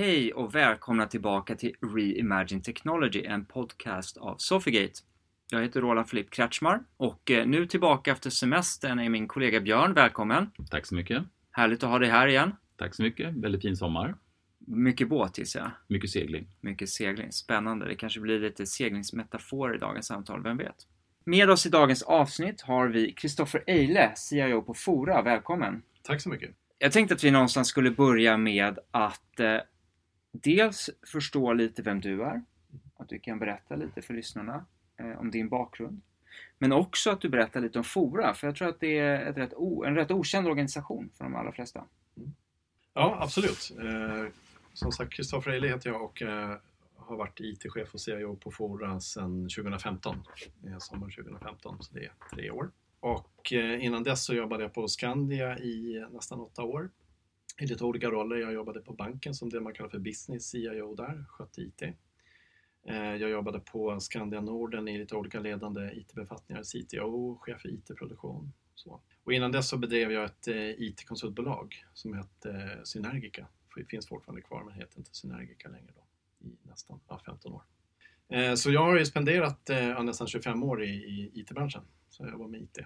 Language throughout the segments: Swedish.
Hej och välkomna tillbaka till Reimagine Technology, en podcast av Sofigate. Jag heter Roland Filip Kretschmar och eh, nu tillbaka efter semestern är min kollega Björn. Välkommen! Tack så mycket. Härligt att ha dig här igen. Tack så mycket. Väldigt fin sommar. Mycket båt gissar jag. Mycket segling. Mycket segling. Spännande. Det kanske blir lite seglingsmetafor i dagens samtal, vem vet? Med oss i dagens avsnitt har vi Kristoffer Eile, CIO på Fora. Välkommen! Tack så mycket. Jag tänkte att vi någonstans skulle börja med att eh, dels förstå lite vem du är. Att du kan berätta lite för lyssnarna eh, om din bakgrund. Men också att du berättar lite om Fora, för jag tror att det är ett rätt o, en rätt okänd organisation för de allra flesta. Mm. Ja, absolut. Eh, som sagt, Kristoffer Eile heter jag och eh, har varit IT-chef och CIO på Fora sedan 2015. Sommaren sommar 2015, så det är tre år. Och eh, innan dess så jobbade jag på Skandia i nästan åtta år i lite olika roller. Jag jobbade på banken som det man kallar för business CIO där, skötte IT. Eh, jag jobbade på Skandia Norden i lite olika ledande IT-befattningar, CTO, chef för IT-produktion. Så. Och innan dess så bedrev jag ett eh, IT-konsultbolag som hette eh, Synergica. Det finns fortfarande kvar men heter inte Synergica längre då, i nästan ja, 15 år. Så jag har ju spenderat ja, nästan 25 år i, i IT-branschen, så jag jobbar med IT.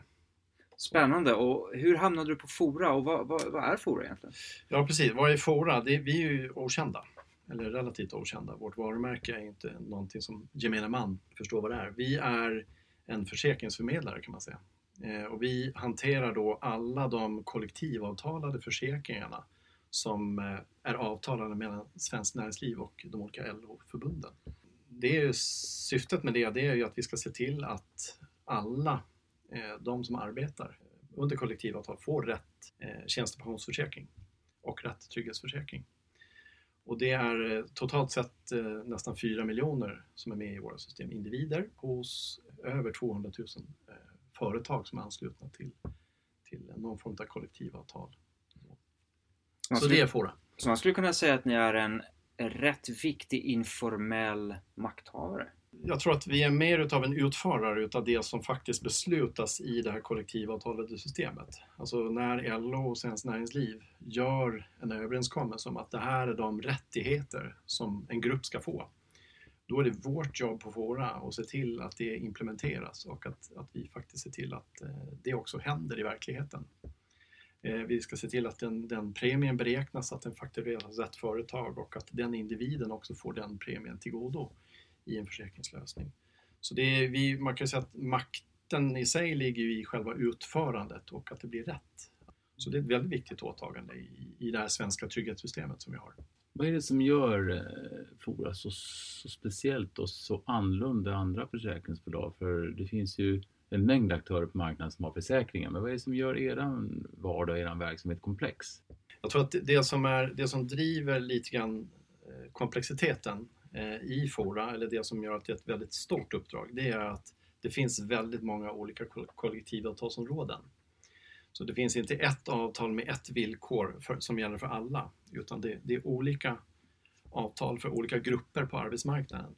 Spännande! Och hur hamnade du på Fora och vad, vad, vad är Fora egentligen? Ja precis, vad är Fora? Det, vi är ju okända, eller relativt okända. Vårt varumärke är inte någonting som gemene man förstår vad det är. Vi är en försäkringsförmedlare kan man säga. Eh, och vi hanterar då alla de kollektivavtalade försäkringarna som eh, är avtalade mellan Svenskt Näringsliv och de olika LO-förbunden. Det är syftet med det, det är ju att vi ska se till att alla de som arbetar under kollektivavtal får rätt eh, tjänstepensionsförsäkring och rätt trygghetsförsäkring. Och det är eh, totalt sett eh, nästan 4 miljoner som är med i våra system, individer hos över 200 000 eh, företag som är anslutna till, till någon form av kollektivavtal. Så skulle, det är Fora. så man skulle kunna säga att ni är en rätt viktig informell makthavare. Jag tror att vi är mer utav en utförare utav det som faktiskt beslutas i det här kollektivavtalade systemet. Alltså när LO och Svenskt Näringsliv gör en överenskommelse om att det här är de rättigheter som en grupp ska få. Då är det vårt jobb på Fora att se till att det implementeras och att, att vi faktiskt ser till att eh, det också händer i verkligheten. Eh, vi ska se till att den, den premien beräknas, att den faktureras rätt företag och att den individen också får den premien till godo i en försäkringslösning. Så det är, vi, man kan säga att makten i sig ligger i själva utförandet och att det blir rätt. Så det är ett väldigt viktigt åtagande i, i det här svenska trygghetssystemet som vi har. Vad är det som gör eh, Fora så, så speciellt och så annorlunda andra försäkringsbolag? För det finns ju en mängd aktörer på marknaden som har försäkringar. Men vad är det som gör er vardag och er verksamhet komplex? Jag tror att det- som, är, det som driver lite grann eh, komplexiteten Eh, i Fora, eller det som gör att det är ett väldigt stort uppdrag, det är att det finns väldigt många olika kollektivavtalsområden. Så det finns inte ett avtal med ett villkor för, som gäller för alla, utan det, det är olika avtal för olika grupper på arbetsmarknaden.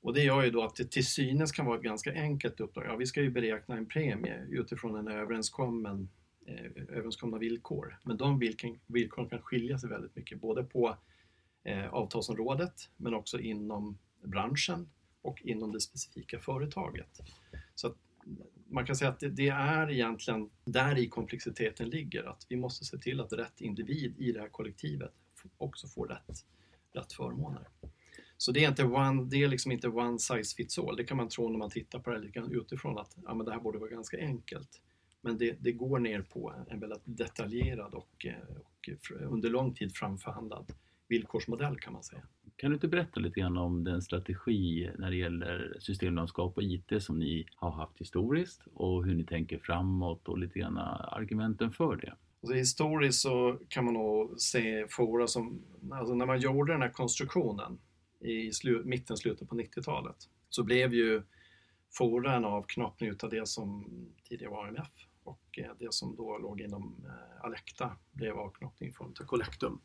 Och det gör ju då att det till synes kan vara ett ganska enkelt uppdrag. Ja, vi ska ju beräkna en premie utifrån en överenskommen eh, överenskomna villkor. Men de villkoren kan skilja sig väldigt mycket, både på eh, avtalsområdet men också inom branschen och inom det specifika företaget. Så att man kan säga att det, det är egentligen där i komplexiteten ligger, att vi måste se till att rätt individ i det här kollektivet också får rätt, rätt förmåner. Så det är, inte one, det är liksom inte one size fits all. Det kan man tro när man tittar på det lite grann utifrån att ja, men det här borde vara ganska enkelt. Men det, det går ner på en väldigt detaljerad och, och under lång tid framförhandlad villkorsmodell kan man säga. Kan du inte berätta lite grann om den strategi när det gäller systemlandskap och IT som ni har haft historiskt och hur ni tänker framåt och lite grann argumenten för det? Alltså historiskt så kan man nog se Fora som, alltså när man gjorde den här konstruktionen i slu, mitten, slutet på 90-talet så blev ju Fora en avknoppning utav det som tidigare var AMF och eh, det som då låg inom eh, Alecta blev avknoppning av Collectum.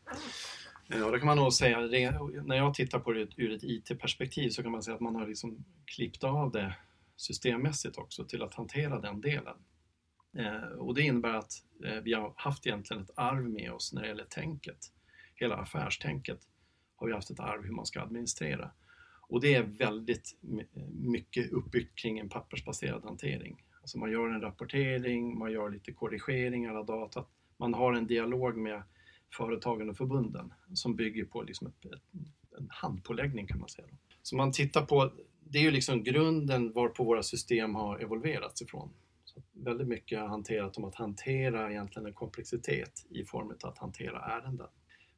Ja, Och då kan man nog säga, när jag tittar på det ur ett IT-perspektiv så kan man säga att man har liksom klippt av det systemmässigt också till att hantera den delen. Eh, och det innebär att eh, vi har haft egentligen ett arv med oss när det gäller tänket, hela affärstänket har vi haft ett arv hur man ska administrera. Och det är väldigt mycket uppbyggt kring en pappersbaserad hantering. Alltså man gör en rapportering, man gör lite korrigeringar av data. Man har en dialog med företagen och förbunden som bygger på liksom ett, ett, en handpåläggning kan man säga. Så man tittar på, det är ju liksom grunden varpå våra system har evolverats ifrån. Så väldigt mycket har hanterat om att hantera egentligen en komplexitet i form av att hantera ärenden.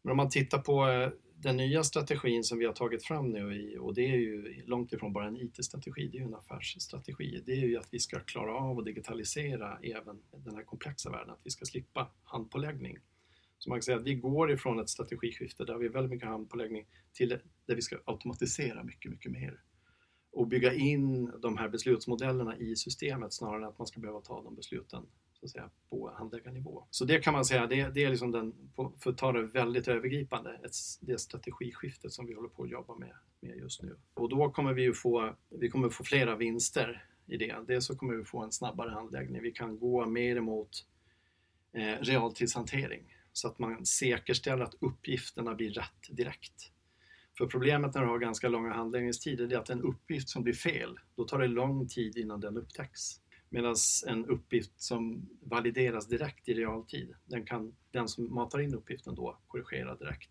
Men om man tittar på eh, den nya strategin som vi har tagit fram nu, och det är ju långt ifrån bara en IT-strategi, det är ju en affärsstrategi. Det är ju att vi ska klara av att digitalisera även den här komplexa världen, att vi ska slippa handpåläggning. Så man kan säga att vi går ifrån ett strategiskifte där vi har väldigt mycket handpåläggning till där vi ska automatisera mycket, mycket mer och bygga in de här beslutsmodellerna i systemet snarare än att man ska behöva ta de besluten så att säga, på handläggarnivå. Så det kan man säga, det, det är liksom den, för att ta det väldigt övergripande, ett, det strategiskiftet som vi håller på att jobba med, med just nu. Och då kommer vi ju få, vi kommer få flera vinster i det. Dels så kommer vi få en snabbare handläggning. Vi kan gå mer emot eh, realtidshantering så att man säkerställer att uppgifterna blir rätt direkt. För problemet när du har ganska långa handläggningstider är att en uppgift som blir fel, då tar det lång tid innan den upptäcks. Medan en uppgift som valideras direkt i realtid, den kan den som matar in uppgiften då korrigera direkt.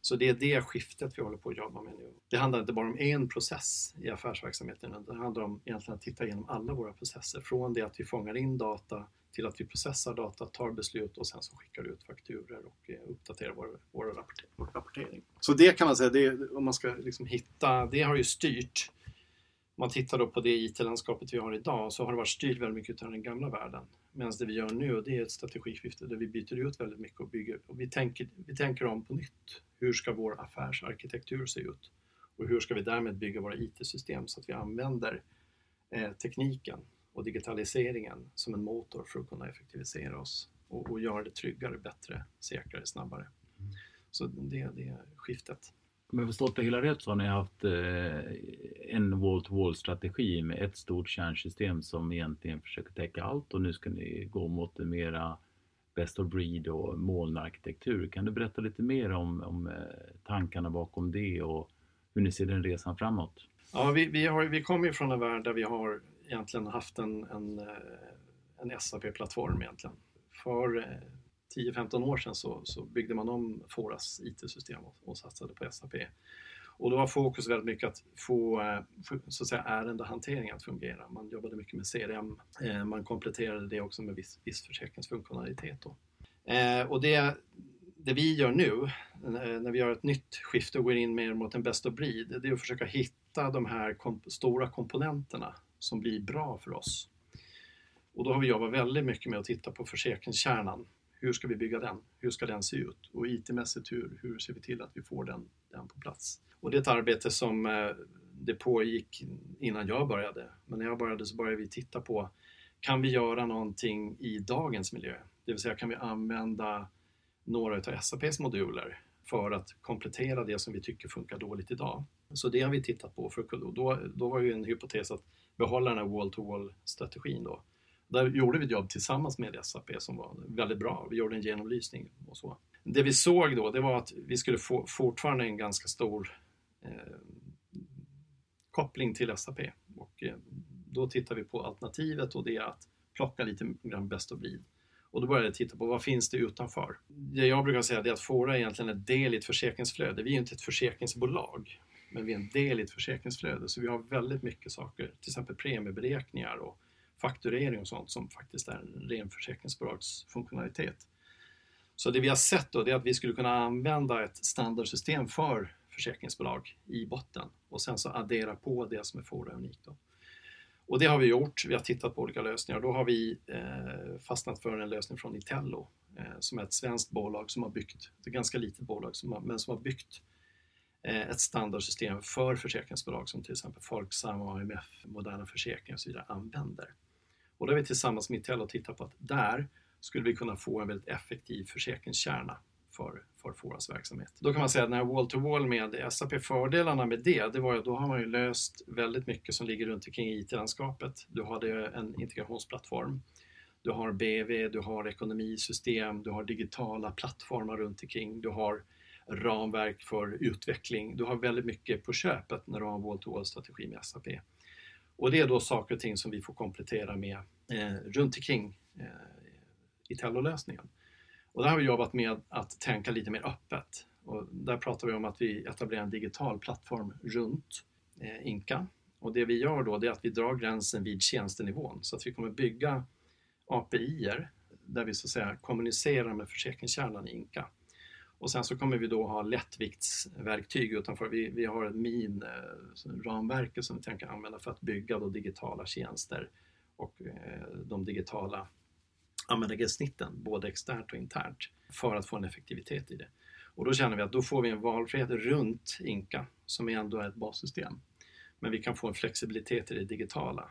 Så det är det skiftet vi håller på att jobba med nu. Det handlar inte bara om en process i affärsverksamheten, utan det handlar om egentligen att titta igenom alla våra processer. Från det att vi fångar in data till att vi processar data, tar beslut och sen så skickar ut fakturer och eh, uppdaterar vår, vår, rapporter, vår rapportering. Så det kan man säga, det, om man ska liksom hitta, det har ju styrt om man tittar då på det IT-landskapet vi har idag så har det varit styrt väldigt mycket av den gamla världen. Medan det vi gör nu det är ett strategiskifte där vi byter ut väldigt mycket och bygger och vi tänker, vi tänker om på nytt. Hur ska vår affärsarkitektur se ut? Och hur ska vi därmed bygga våra IT-system så att vi använder eh, tekniken och digitaliseringen som en motor för att kunna effektivisera oss och, och göra det tryggare, bättre, säkrare, snabbare. Mm. Så det, det är skiftet. Om jag förstått det hela rätt så har ni haft eh, en wall-to-wall-strategi med ett stort kärnsystem som egentligen försöker täcka allt och nu ska ni gå mot en mera best of breed och molnarkitektur. Kan du berätta lite mer om, om eh, tankarna bakom det och hur ni ser den resan framåt? Ja, vi, vi, har, vi kommer ju från en värld där vi har egentligen haft en, en, eh, en SAP-plattform egentligen. För eh, 10-15 år sedan så, så, byggde man om Foras IT-system och, och satsade på SAP. Och då var fokus väldigt mycket att få eh, så att säga, ärendehantering att fungera. Man jobbade mycket med CRM. Man kompletterade det också med viss, viss försäkringsfunktionalitet. Då. Och det, det vi gör nu, när vi gör ett nytt skifte och går in mer mot en best of breed, det är att försöka hitta de här komp stora komponenterna som blir bra för oss. Och då har vi jobbat väldigt mycket med att titta på försäkringskärnan hur ska vi bygga den? Hur ska den se ut? Och IT-mässigt, hur, hur ser vi till att vi får den, den på plats? Och det är ett arbete som eh, det pågick innan jag började. Men när jag började så började vi titta på, kan vi göra någonting i dagens miljö? Det vill säga, kan vi använda några av SAPs moduler för att komplettera det som vi tycker funkar dåligt idag? Så det har vi tittat på. För då, då var ju en hypotes att behålla den här wall-to-wall-strategin då där gjorde vi ett jobb tillsammans med SAP som var väldigt bra. Vi gjorde en genomlysning och så. Det vi såg då, det var att vi skulle få fortfarande en ganska stor eh, koppling till SAP. Och eh, då tittar vi på alternativet och det är att plocka lite grann bäst och blid. Och då började jag titta på vad finns det utanför? Det jag brukar säga är att Fora är egentligen en del i ett försäkringsflöde. Vi är ju inte ett försäkringsbolag, men vi är en del i ett försäkringsflöde. Så vi har väldigt mycket saker, till exempel premieberäkningar och fakturering och sånt som faktiskt är en ren försäkringsbolagsfunktionalitet. Så det vi har sett då är att vi skulle kunna använda ett standardsystem för försäkringsbolag i botten och sen så addera på det som är Fora unikt. Då. Och det har vi gjort. Vi har tittat på olika lösningar. Då har vi eh, fastnat för en lösning från Itello eh, som är ett svenskt bolag som har byggt, ett ganska litet bolag, som har, men som har byggt eh, Eh, ett standardsystem för försäkringsbolag som till exempel Folksam, AMF, Moderna Försäkringar och så vidare använder. Och då har vi tillsammans med Intel tittat på att där skulle vi kunna få en väldigt effektiv försäkringskärna för, för Foras verksamhet. Då kan man säga att den här wall-to-wall med SAP, fördelarna med det, det var ju då har man ju löst väldigt mycket som ligger runt omkring IT-landskapet. Du hade en integrationsplattform, du har BV, du har ekonomisystem, du har digitala plattformar runt omkring, du har ramverk för utveckling. Du har väldigt mycket på köpet när du har en wall-to-wall-strategi med SAP. Och det är då saker och ting som vi får komplettera med eh, runt omkring eh, Itello-lösningen. Och där har vi jobbat med att tänka lite mer öppet. Och där pratar vi om att vi etablerar en digital plattform runt eh, Inka. Och det vi gör då det är att vi drar gränsen vid tjänstenivån så att vi kommer bygga API-er där vi så att säga kommunicerar med försäkringskärnan i Inka. Och sen så kommer vi då ha lättviktsverktyg utanför. Vi, vi har ett min-ramverket eh, som vi tänker använda för att bygga då digitala tjänster och eh, de digitala användargränssnitten, både externt och internt, för att få en effektivitet i det. Och då känner vi att då får vi en valfrihet runt Inka, som ändå är ett bassystem. Men vi kan få en flexibilitet i det digitala.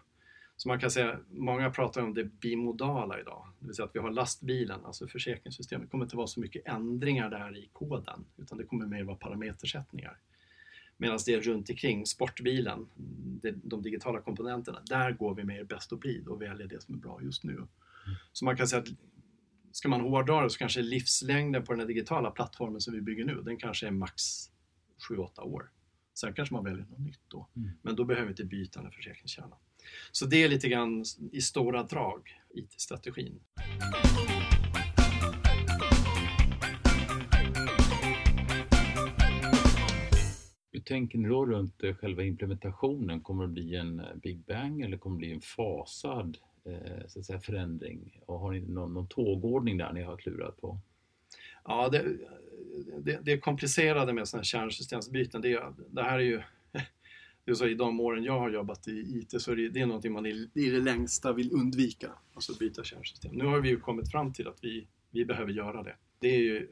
Så man kan säga, många pratar om det bimodala idag, det vill säga att vi har lastbilen, alltså försäkringssystemet. Det kommer inte vara så mycket ändringar där i koden, utan det kommer mer vara parametersättningar. Medan det runt omkring sportbilen, de digitala komponenterna, där går vi mer bäst och blid och väljer det som är bra just nu. Så man kan säga att ska man hårdra det så kanske livslängden på den digitala plattformen som vi bygger nu, den kanske är max 7-8 år. Sen kanske man väljer något nytt då. Mm. Men då behöver vi inte byta den försäkringskärnan. Så det är lite grann i stora drag IT-strategin. Hur tänker ni då runt eh, själva implementationen? Kommer det bli en eh, Big Bang eller kommer det bli en fasad eh, så att säga, förändring? Och har ni någon, någon tågordning där ni har klurat på? Ja, det, det, det komplicerade med sådana här kärnsystemsbyten, det, det här är ju det är så, I de åren jag har jobbat i IT så är det, det är någonting man i, i det längsta vill undvika, alltså byta kärnsystem. Nu har vi ju kommit fram till att vi, vi behöver göra det. Det är ju,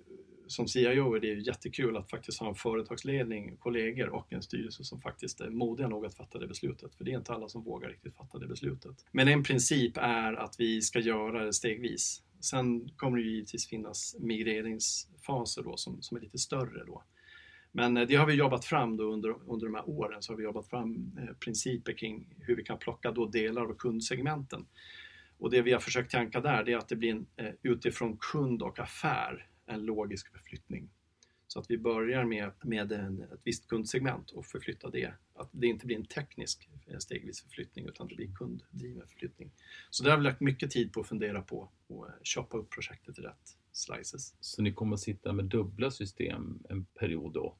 som CIO är det ju jättekul att faktiskt ha en företagsledning, kollegor och en styrelse som faktiskt är modiga nog att fatta det beslutet. För det är inte alla som vågar riktigt fatta det beslutet. Men en princip är att vi ska göra det stegvis. Sen kommer det ju givetvis finnas migreringsfaser då som, som är lite större då. Men eh, det har vi jobbat fram då under, under de här åren, så har vi jobbat fram eh, principer kring hur vi kan plocka då delar av kundsegmenten. Och det vi har försökt tänka där, det är att det blir en, eh, utifrån kund och affär en logisk förflyttning. Så att vi börjar med, med en, ett visst kundsegment och förflyttar det. Att det inte blir en teknisk stegvis förflyttning utan det blir kunddriven förflyttning. Så där har vi lagt mycket tid på att fundera på och köpa upp projektet i rätt slices. Så ni kommer att sitta med dubbla system en period då?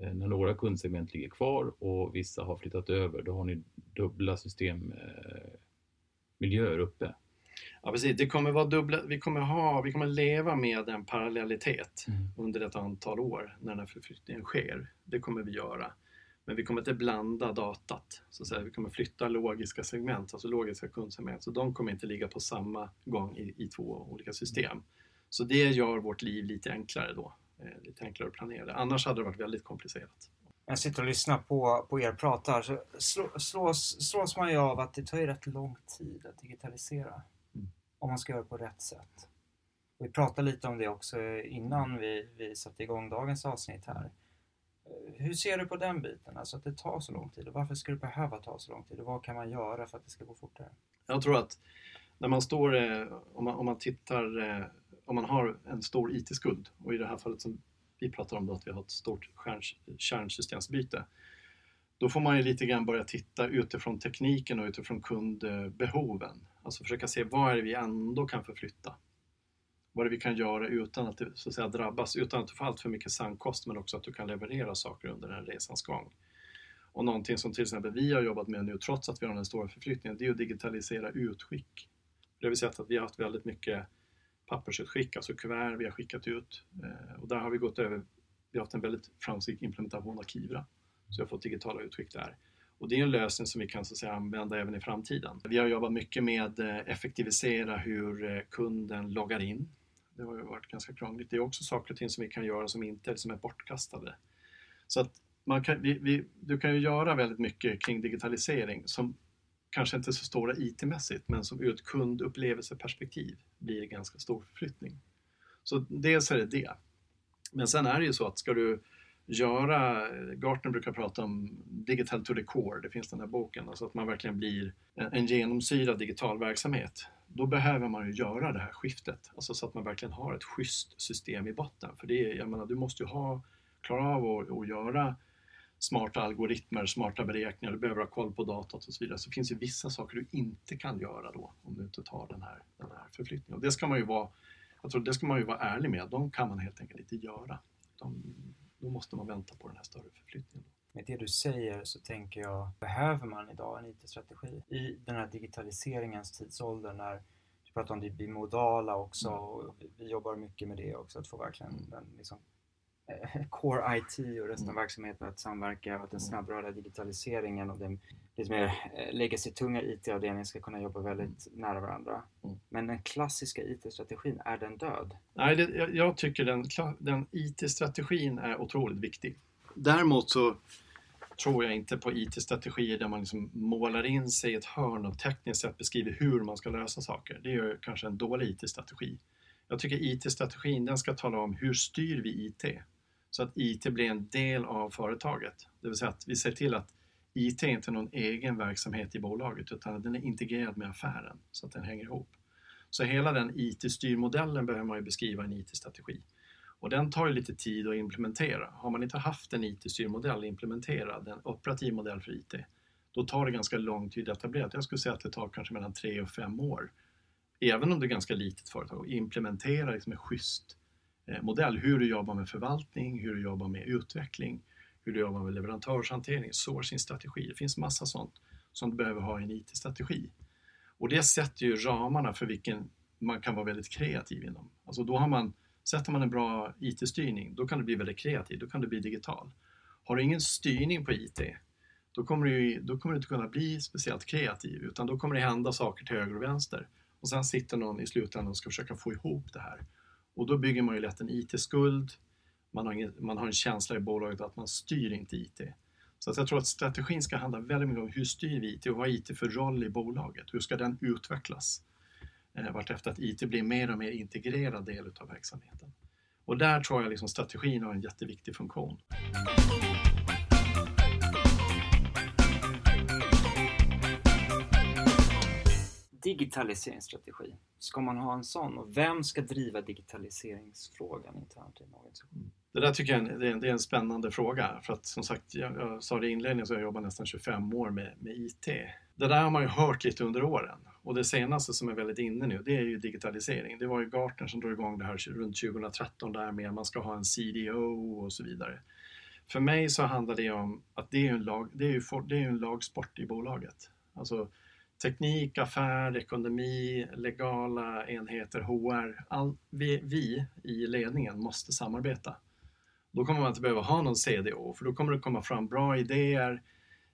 Eh, när några kundsegment ligger kvar och vissa har flyttat över, då har ni dubbla systemmiljöer uppe? Ja precis, det kommer vara dubbla, vi kommer, ha, vi kommer leva med en parallellitet mm. under ett antal år när den här förflyttningen sker. Det kommer vi göra. Men vi kommer inte blanda datat. Så att säga. Vi kommer flytta logiska segment, alltså logiska kundsegment. Så de kommer inte ligga på samma gång i, i två olika system. Så det gör vårt liv lite enklare då. Eh, lite enklare att planera. Annars hade det varit väldigt komplicerat. Jag sitter och lyssnar på, på er prata så slå, slås, slås man ju av att det tar ju rätt lång tid att digitalisera. Mm. Om man ska göra det på rätt sätt. Vi pratade lite om det också innan vi, vi satte igång dagens avsnitt här. Eh, hur ser du på den biten, alltså att det tar så lång tid och varför ska det behöva ta så lång tid och vad kan man göra för att det ska gå fortare? Jag tror att när man står, eh, om man, om man tittar om man har en stor IT-skuld och i det här fallet som vi pratar om då, att vi har ett stort kärnsystemsbyte. Då får man ju lite grann börja titta utifrån tekniken och utifrån kundbehoven. Alltså försöka se vad är det vi ändå kan förflytta? Vad är det vi kan göra utan att det så att säga, drabbas, utan att du får allt för mycket sandkost men också att du kan leverera saker under den resans gång. Och någonting som till exempel vi har jobbat med nu trots att vi har den stora förflyttningen, det är att digitalisera utskick. Det vill säga att vi har haft väldigt mycket pappersutskick, alltså kuvert vi har skickat ut. Eh, och där har vi gått över, vi har haft en väldigt framgångsrik implementation av Kivra. Så vi har fått digitala utskick där. Och det är en lösning som vi kan så att säga, använda även i framtiden. Vi har jobbat mycket med att effektivisera hur eh, kunden loggar in. Det har ju varit ganska krångligt. Det är också saker och ting som vi kan göra som inte som är bortkastade. Så att man kan, vi, vi, du kan ju göra väldigt mycket kring digitalisering som kanske inte så stora IT-mässigt, men som ur ett kundupplevelseperspektiv blir en ganska stor förflyttning. Så dels är det det. Men sen är det ju så att ska du göra, Gartner brukar prata om digital to the core, det finns den här boken, alltså att man verkligen blir en, genomsyrad digital verksamhet. Då behöver man ju göra det här skiftet, alltså så att man verkligen har ett schysst system i botten. För det är, jag menar, du måste ju ha, klara av att göra smarta algoritmer, smarta beräkningar, du behöver ha koll på datat och så vidare. Så finns det vissa saker du inte kan göra då om du inte tar den här, den här förflyttningen. Och det ska man ju vara, jag tror det ska man ju vara ärlig med, de kan man helt enkelt inte göra. De, då måste man vänta på den här större förflyttningen. Med det du säger så tänker jag, behöver man idag en IT-strategi? I den här digitaliseringens tidsålder när du pratar om det bimodala också mm. och vi jobbar mycket med det också, att få verkligen den liksom, core IT och resten av mm. verksamheten att samverka och att den snabbrörliga digitaliseringen och den lite mer eh, legacy-tunga IT-avdelningen ska kunna jobba väldigt nära varandra. Mm. Men den klassiska IT-strategin, är den död? Nej, det, jag, jag, tycker den, den IT-strategin är otroligt viktig. Däremot så tror jag inte på IT-strategier där man liksom målar in sig i ett hörn och tekniskt sett beskriver hur man ska lösa saker. Det är kanske en dålig IT-strategi. Jag tycker IT-strategin den ska tala om hur styr vi IT? Så att IT blir en del av företaget. Det vill säga att vi ser till att IT är inte någon egen verksamhet i bolaget utan den är integrerad med affären så att den hänger ihop. Så hela den IT-styrmodellen behöver man ju beskriva i en IT-strategi. Och den tar ju lite tid att implementera. Har man inte haft en IT-styrmodell implementerad, en operativ modell för IT, då tar det ganska lång tid att etablera. Jag skulle säga att det tar kanske mellan tre och fem år, även om det är ganska litet företag, att implementera liksom en schysst eh, Eh, modell. Hur du jobbar med förvaltning, hur du jobbar med utveckling, hur du jobbar med leverantörshantering, sourcing-strategi. Det finns massa sånt som du behöver ha i en IT-strategi. Och det sätter ju ramarna för vilken man kan vara väldigt kreativ inom. Alltså då har man, sätter man en bra IT-styrning, då kan du bli väldigt kreativ, då kan du bli digital. Har du ingen styrning på IT, då kommer, du, då kommer du inte kunna bli speciellt kreativ, utan då kommer det hända saker till höger och vänster. Och sen sitter någon i slutändan och ska försöka få ihop det här. Och då bygger man ju lätt en IT-skuld, man har, ingen, man har en känsla i bolaget att man styr inte IT. Så att jag tror att strategin ska handla väldigt mycket om hur styr vi IT och vad har IT för roll i bolaget? Hur ska den utvecklas? Eh, vartefter att IT blir mer och mer integrerad del av verksamheten. Och där tror jag liksom strategin har en jätteviktig funktion. Digitaliseringsstrategi. Ska man ha en sån? Och vem ska driva digitaliseringsfrågan internt i en organisation? Det där tycker jag är en, det är en spännande fråga. För att som sagt, jag, jag sa det i inledningen så jag jobbat nästan 25 år med, med IT. Det där har man ju hört lite under åren. Och det senaste som är väldigt inne nu, det är ju digitalisering. Det var ju Gartner som drog igång det här runt 2013 där med att man ska ha en CDO och så vidare. För mig så handlar det om att det är en, lag, det är ju det är en lagsport i bolaget. Alltså teknik, affär, ekonomi, legala enheter, HR. All, vi, vi i ledningen måste samarbeta. Då kommer man inte behöva ha någon CDO för då kommer det komma fram bra idéer.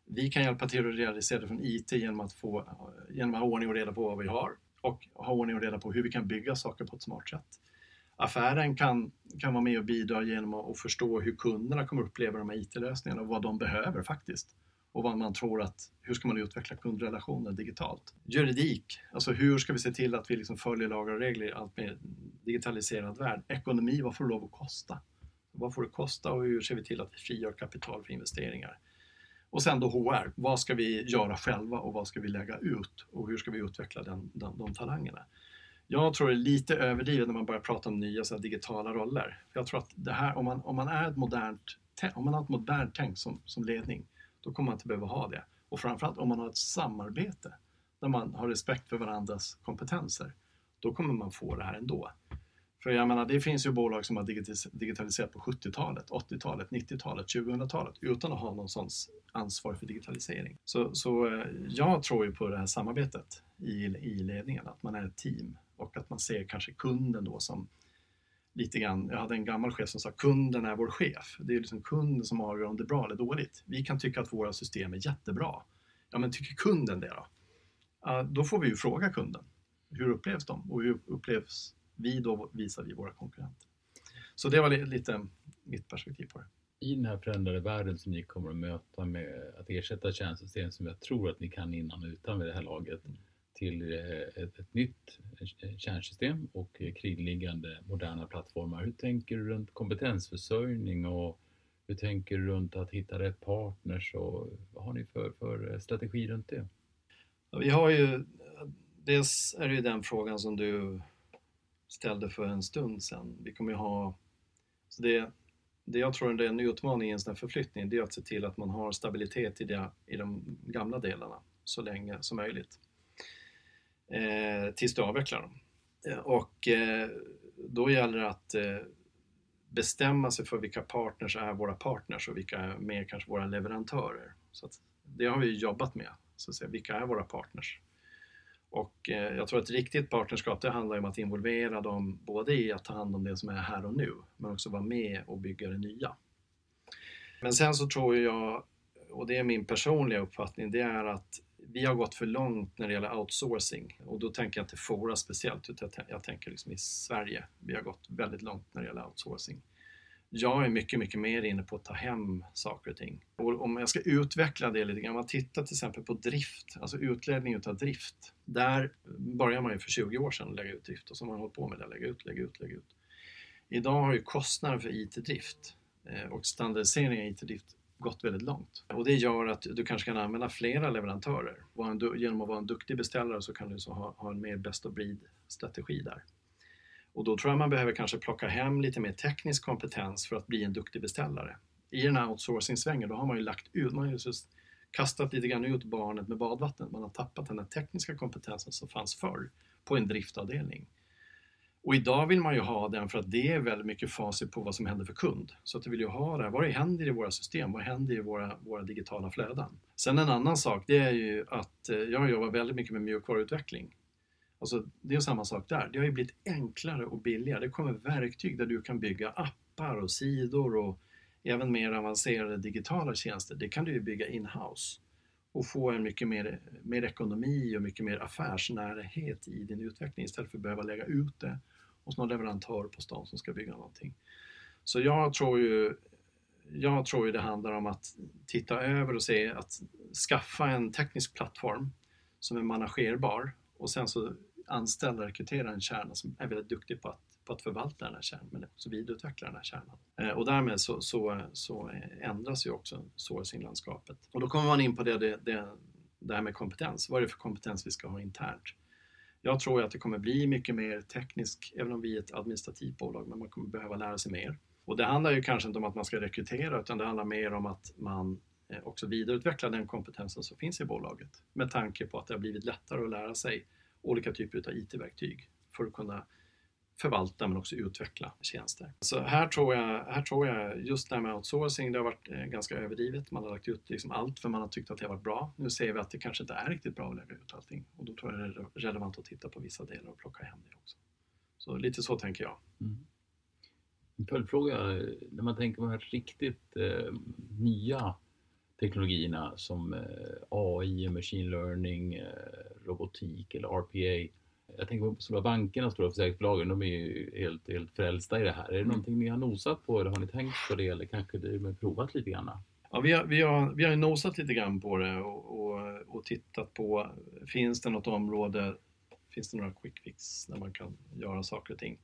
Vi kan hjälpa till att realisera det från IT genom att, få, genom att ha ordning och reda på vad vi har och ha ordning och reda på hur vi kan bygga saker på ett smart sätt. Affären kan, kan vara med och bidra genom att förstå hur kunderna kommer uppleva de här IT-lösningarna och vad de behöver faktiskt och vad man tror att, hur ska man utveckla kundrelationer digitalt? Juridik, alltså hur ska vi se till att vi liksom följer lagar och regler i allt mer digitaliserad värld? Ekonomi, vad får det lov att kosta? Vad får det kosta och hur ser vi till att vi frigör kapital för investeringar? Och sen då HR, vad ska vi göra själva och vad ska vi lägga ut och hur ska vi utveckla den, den, de talangerna? Jag tror det är lite överdrivet när man börjar prata om nya så digitala roller. För jag tror att det här, om man, om man är ett modernt, om man har ett modernt tänk som, som ledning, då kommer man inte behöva ha det. Och framförallt om man har ett samarbete där man har respekt för varandras kompetenser, då kommer man få det här ändå. För jag menar, det finns ju bolag som har digitaliserat på 70-talet, 80-talet, 90-talet, 2000-talet utan att ha någon sån ansvar för digitalisering. Så, så eh, jag tror ju på det här samarbetet i, i ledningen, att man är ett team och att man ser kanske kunden då som lite grann, jag hade en gammal chef som sa kunden är vår chef. Det är liksom kunden som avgör om det är bra eller dåligt. Vi kan tycka att våra system är jättebra. Ja, men tycker kunden det då? Då får vi ju fråga kunden. Hur upplevs de och hur upplevs vi då visar vi våra konkurrenter? Så det var lite mitt perspektiv på det. I den här förändrade världen som ni kommer att möta med att ersätta kärnsystem som jag tror att ni kan innan och utan vid det här laget. Till eh, ett, ett nytt eh, kärnsystem och eh, kringliggande moderna plattformar. Hur tänker du runt kompetensförsörjning och Hur tänker du runt att hitta rätt partners och vad har ni för, för strategi runt det? Ja, vi har ju, dels är det ju den frågan som du ställde för en stund sedan. Vi kommer ju ha, så det, det jag tror är en utmaning i en sån här förflyttning, det är att se till att man har stabilitet i, det, i de gamla delarna så länge som möjligt. Eh, tills du avvecklar dem. Eh, och eh, då gäller det att eh, bestämma sig för vilka partners är våra partners och vilka är mer kanske våra leverantörer. Så det har vi jobbat med, så att säga, vilka är våra partners? Och eh, jag tror att ett riktigt partnerskap det handlar om att involvera dem både i att ta hand om det som är här och nu, men också vara med och bygga det nya. Men sen så tror jag, och det är min personliga uppfattning, det är att vi har gått för långt när det gäller outsourcing och då tänker jag inte Fora speciellt, utan jag tänker liksom i Sverige. Vi har gått väldigt långt när det gäller outsourcing. Jag är mycket, mycket mer inne på att ta hem saker och ting. Och om jag ska utveckla det lite grann, om man tittar till exempel på drift, alltså utledning utav drift. Där började man ju för 20 år sedan lägga ut drift och så har man hållit på med det, lägga ut, lägga ut, lägga ut. Idag har ju kostnaden för IT-drift eh, och standardisering av IT-drift gått väldigt långt. Och det gör att du kanske kan använda flera leverantörer. Genom att vara en duktig beställare så kan du så ha, ha en mer best of breed strategi där. Och då tror jag man behöver kanske plocka hem lite mer teknisk kompetens för att bli en duktig beställare. I den här outsourcing-svängen då har man ju lagt ut, man har ju just kastat lite grann ut barnet med badvattnet. Man har tappat den här tekniska kompetensen som fanns förr på en driftavdelning. Och idag vill man ju ha den för att det är väldigt mycket facit på vad som händer för kund. Så att du vill ju ha det, vad händer i våra system, vad händer i våra, våra digitala flöden. Sen en annan sak, det är ju att eh, jag jobbar väldigt mycket med mjukvaruutveckling. Alltså, det är samma sak där. Det har ju blivit enklare och billigare. Det kommer verktyg där du kan bygga appar och sidor och även mer avancerade digitala tjänster. Det kan du ju bygga in-house och få en mycket mer, mer ekonomi och mycket mer affärsnärhet i din utveckling istället för att behöva lägga ut det hos någon leverantör på stan som ska bygga någonting. Så jag tror ju jag tror ju det handlar om att titta över och se att skaffa en teknisk plattform som är managerbar och sen så anställa och rekrytera en kärna som är väldigt duktig på att, på att förvalta den här kärnan men också vidareutveckla den här kärnan. Eh, och därmed så, så, så ändras ju också sourcinglandskapet. Och då kommer man in på det, det, det, det här med kompetens. Vad är det för kompetens vi ska ha internt? Jag tror att det kommer bli mycket mer teknisk, även om vi är ett administrativt bolag, men man kommer behöva lära sig mer. Och det handlar ju kanske inte om att man ska rekrytera, utan det handlar mer om att man eh, också vidareutvecklar den kompetensen som finns i bolaget med tanke på att det har blivit lättare att lära sig olika typer av IT-verktyg för att kunna förvalta men också utveckla tjänster. Så här tror jag, här tror jag just det här med outsourcing, det har varit eh, ganska överdrivet. Man har lagt ut liksom allt för man har tyckt att det har varit bra. Nu ser vi att det kanske inte är riktigt bra att lägga ut allting och då tror jag det är relevant att titta på vissa delar och plocka hem det också. Så lite så tänker jag. Mm. En följdfråga, när man tänker på de här riktigt eh, nya teknologierna som eh, AI, machine learning, eh, robotik eller RPA jag tänker på stora bankerna stora försäkringsbolagen, de är ju helt, helt frälsta i det här. Är det mm. någonting ni har nosat på eller har ni tänkt på det eller kanske det provat lite grann? Ja, vi har, vi, har, vi har nosat lite grann på det och, och, och, tittat på, finns det något område, finns det några quick fix där man kan göra saker och ting?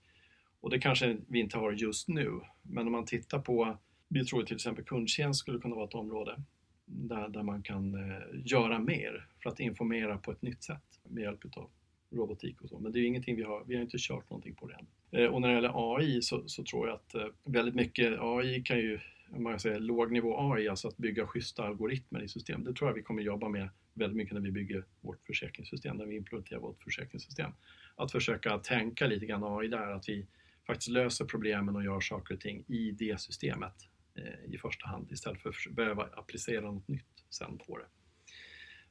Och det kanske vi inte har just nu, men om man tittar på, vi tror till exempel kundtjänst skulle kunna vara ett område där, där man kan eh, göra mer för att informera på ett nytt sätt med hjälp av robotik och så. Men det är ju ingenting vi har, vi har inte kört någonting på det än. Eh, och när det gäller AI så, så tror jag att eh, väldigt mycket AI kan ju, om man säger lågnivå AI, alltså att bygga schyssta algoritmer i system. Det tror jag vi kommer jobba med väldigt mycket när vi bygger vårt försäkringssystem, när vi implementerar vårt försäkringssystem. Att försöka tänka lite grann AI där, att vi faktiskt löser problemen och gör saker och ting i det systemet eh, i första hand istället för att behöva applicera något nytt sen på det.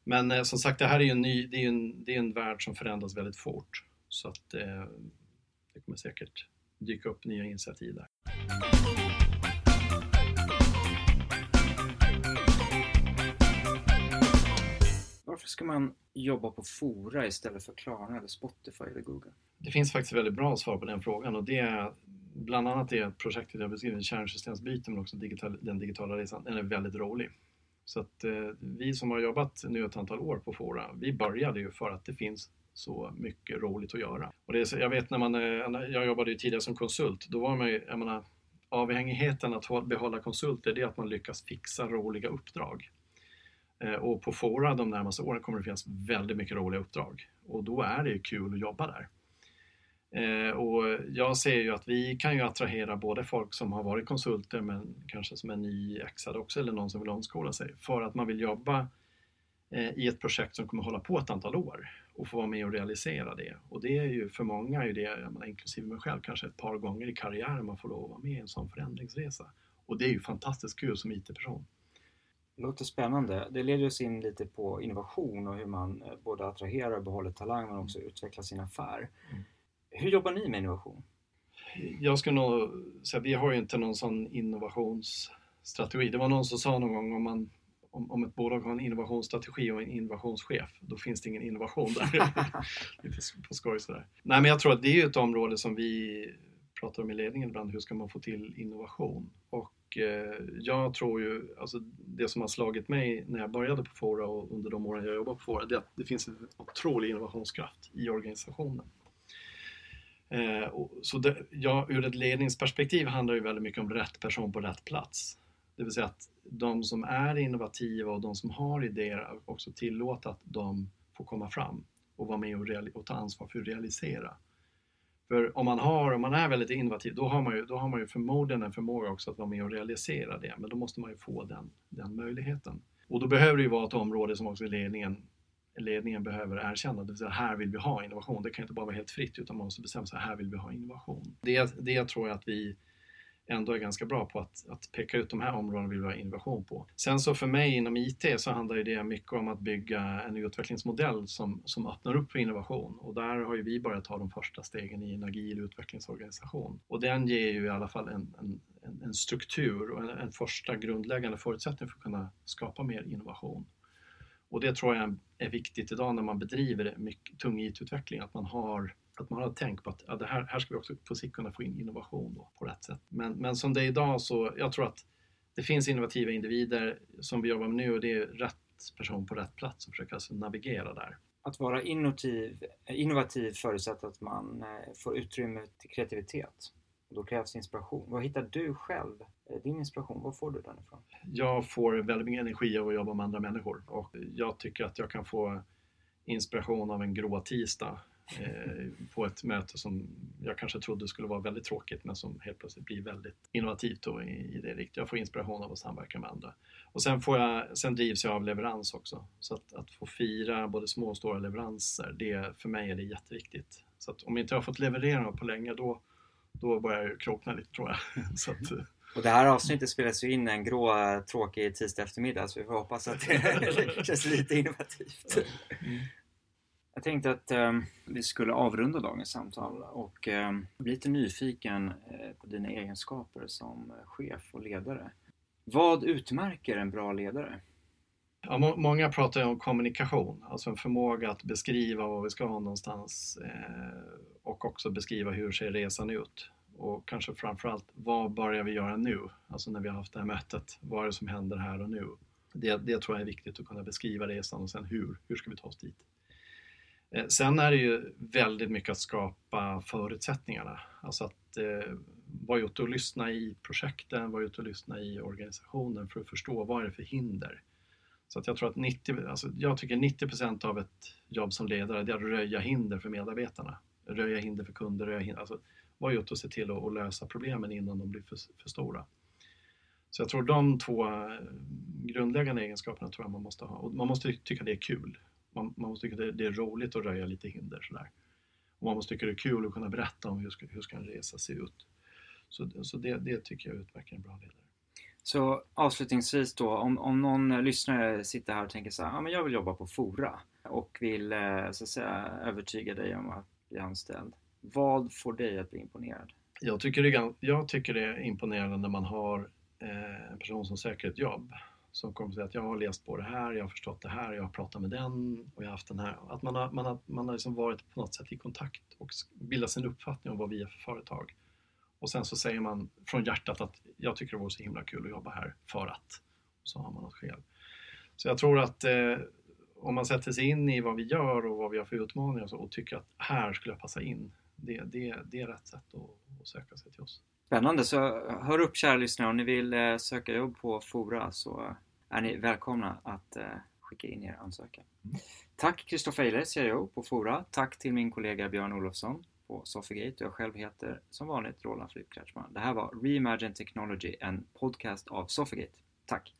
Men eh, som sagt, det här är ju en, ny, det är en, det är en värld som förändras väldigt fort. Så att eh, det kommer säkert dyka upp nya initiativ där. Varför ska man jobba på Fora istället för Klarna eller Spotify eller Google? Det finns faktiskt väldigt bra svar på den frågan och det är bland annat det projektet jag beskriver, kärnsystemsbyte men också digital, den digitala resan, den är väldigt rolig. Så att eh, vi som har jobbat nu ett antal år på Fora, vi började ju för att det finns så mycket roligt att göra. Och det är, jag vet när man, eh, jag jobbade ju tidigare som konsult, då var man ju, jag menar, avhängigheten att behålla konsulter det är att man lyckas fixa roliga uppdrag. Eh, och på Fora de närmaste åren kommer det finnas väldigt mycket roliga uppdrag och då är det kul att jobba där. Eh, och jag ser ju att vi kan ju attrahera både folk som har varit konsulter men kanske som är nyexade också eller någon som vill omskola sig för att man vill jobba eh, i ett projekt som kommer hålla på ett antal år och få vara med och realisera det. Och det är ju för många, är det, inklusive mig själv, kanske ett par gånger i karriären man får lov att vara med i en sån förändringsresa. Och det är ju fantastiskt kul som IT-person. Det låter spännande. Det leder oss in lite på innovation och hur man eh, både attraherar och behåller talang men också utvecklar sin affär. Mm. Hur jobbar ni med innovation? Jag skulle nog säga, vi har ju inte någon sån innovationsstrategi. Det var någon som sa någon gång om man om, om ett bolag har en innovationsstrategi och en innovationschef, då finns det ingen innovation där. Lite på skoj sådär. Nej, men jag tror att det är ett område som vi pratar om i ledningen ibland, hur ska man få till innovation? Och eh, jag tror ju, alltså det som har slagit mig när jag började på Fora och under de åren jag jobbar på Fora, det är att det finns en otrolig innovationskraft i organisationen. Eh, så det, ja, ur ett ledningsperspektiv handlar det väldigt mycket om rätt person på rätt plats. Det vill säga att de som är innovativa och de som har idéer också tillåta att de får komma fram och vara med och, och, ta ansvar för att realisera. För om man, har, om man är väldigt innovativ då har, man ju, då har man ju förmodligen en förmåga också att vara med och realisera det men då måste man ju få den, den möjligheten. Och då behöver det ju vara ett område som också ledningen, ledningen behöver erkänna, det vill säga här vill vi ha innovation. Det kan inte bara vara helt fritt utan man måste bestämma sig, här vill vi ha innovation. Det, det tror jag att vi ändå är ganska bra på att, att peka ut de här områdena vill vi ha innovation på. Sen så för mig inom IT så handlar det mycket om att bygga en utvecklingsmodell som, som öppnar upp för innovation och där har ju vi börjat ta de första stegen i en agil utvecklingsorganisation. Och den ger ju i alla fall en, en, en struktur och en, en första grundläggande förutsättning för att kunna skapa mer innovation. Och det tror jag är viktigt idag när man bedriver mycket tung IT-utveckling, att man har att man har tänkt på att ja, det här, här ska vi också på sikt kunna få in innovation då, på rätt sätt. Men, men som det är idag så, jag tror att det finns innovativa individer som vi jobbar med nu och det är rätt person på rätt plats och försöka alltså navigera där. Att vara innovativ, innovativ förutsätter att man eh, får utrymme till kreativitet. Då krävs inspiration. Vad hittar du själv? Eh, din inspiration, var får du den ifrån? Jag får väldigt mycket energi av att jobba med andra människor och jag tycker att jag kan få inspiration av en grå tisdag eh, på ett möte som jag kanske trodde skulle vara väldigt tråkigt men som helt plötsligt blir väldigt innovativt och i, det riktiga. Jag får inspiration av att samverka med andra. Och sen, får jag, sen drivs jag av leverans också. Så att, att få fira både små och stora leveranser, det, för mig är det jätteviktigt. Så att om inte jag har fått leverera på länge då, då börjar jag krokna lite tror jag. så att, eh. och det här avsnittet spelas ju in en grå tråkig tisdag eftermiddag så vi får hoppas att det känns lite innovativt. Mm. Jag tänkte att eh, vi skulle avrunda dagens samtal och eh, bli lite nyfiken eh, på dina egenskaper som chef och ledare. Vad utmärker en bra ledare? Ja, må många pratar om kommunikation, alltså en förmåga att beskriva vad vi ska ha någonstans eh, och också beskriva hur ser resan ut. Och kanske framförallt, vad börjar vi göra nu? Alltså när vi har haft det här mötet, vad är det som händer här och nu? Det, det tror jag är viktigt att kunna beskriva resan och sen hur, hur ska vi ta oss dit? Eh, sen är det ju väldigt mycket att skapa förutsättningarna. Alltså att eh, vara ute och lyssna i projekten, vara ute och lyssna i organisationen för att förstå vad är det för hinder. Så att jag tror att 90, alltså jag tycker 90% av ett jobb som ledare det är att röja hinder för medarbetarna. Röja hinder för kunder, röja hinder, alltså vara ute och se till att, lösa problemen innan de blir för, för stora. Så jag tror de två eh, grundläggande egenskaperna tror jag man måste ha. Och man måste tycka det är kul man, man måste tycka det, det är roligt att röja lite hinder sådär. Och man måste tycka det är kul att kunna berätta om hur ska, hur ska en resa se ut. Så, så det, det tycker jag utmärker en bra ledare. Så avslutningsvis då, om, om någon lyssnare sitter här och tänker så här, ja men jag vill jobba på Fora och vill eh, så att säga övertyga dig om att bli anställd. Vad får dig att bli imponerad? Jag tycker det, jag tycker det är imponerande när man har eh, en person som söker ett jobb som kommer säga att jag har läst på det här, jag har förstått det här, jag har pratat med den och jag har haft den här. Att man har, man har, man har liksom varit på något sätt i kontakt och bildat sin uppfattning om vad vi är för företag. Och sen så säger man från hjärtat att jag tycker det vore så himla kul att jobba här för att. Och så har man något skäl. Så jag tror att eh, om man sätter sig in i vad vi gör och vad vi har för utmaningar och, så, och tycker att här skulle jag passa in, det, det, det är rätt sätt att, att söka sig till oss. Spännande, så hör upp kära lyssnare om ni vill eh, söka jobb på Fora så är ni välkomna att eh, skicka in er ansökan. Tack Kristoffer Eiler, CIO på Fora. Tack till min kollega Björn Olofsson på Sofigate och jag själv heter som vanligt Roland Flypkretschmann. Det här var Reimagine Technology, en podcast av Sofigate. Tack!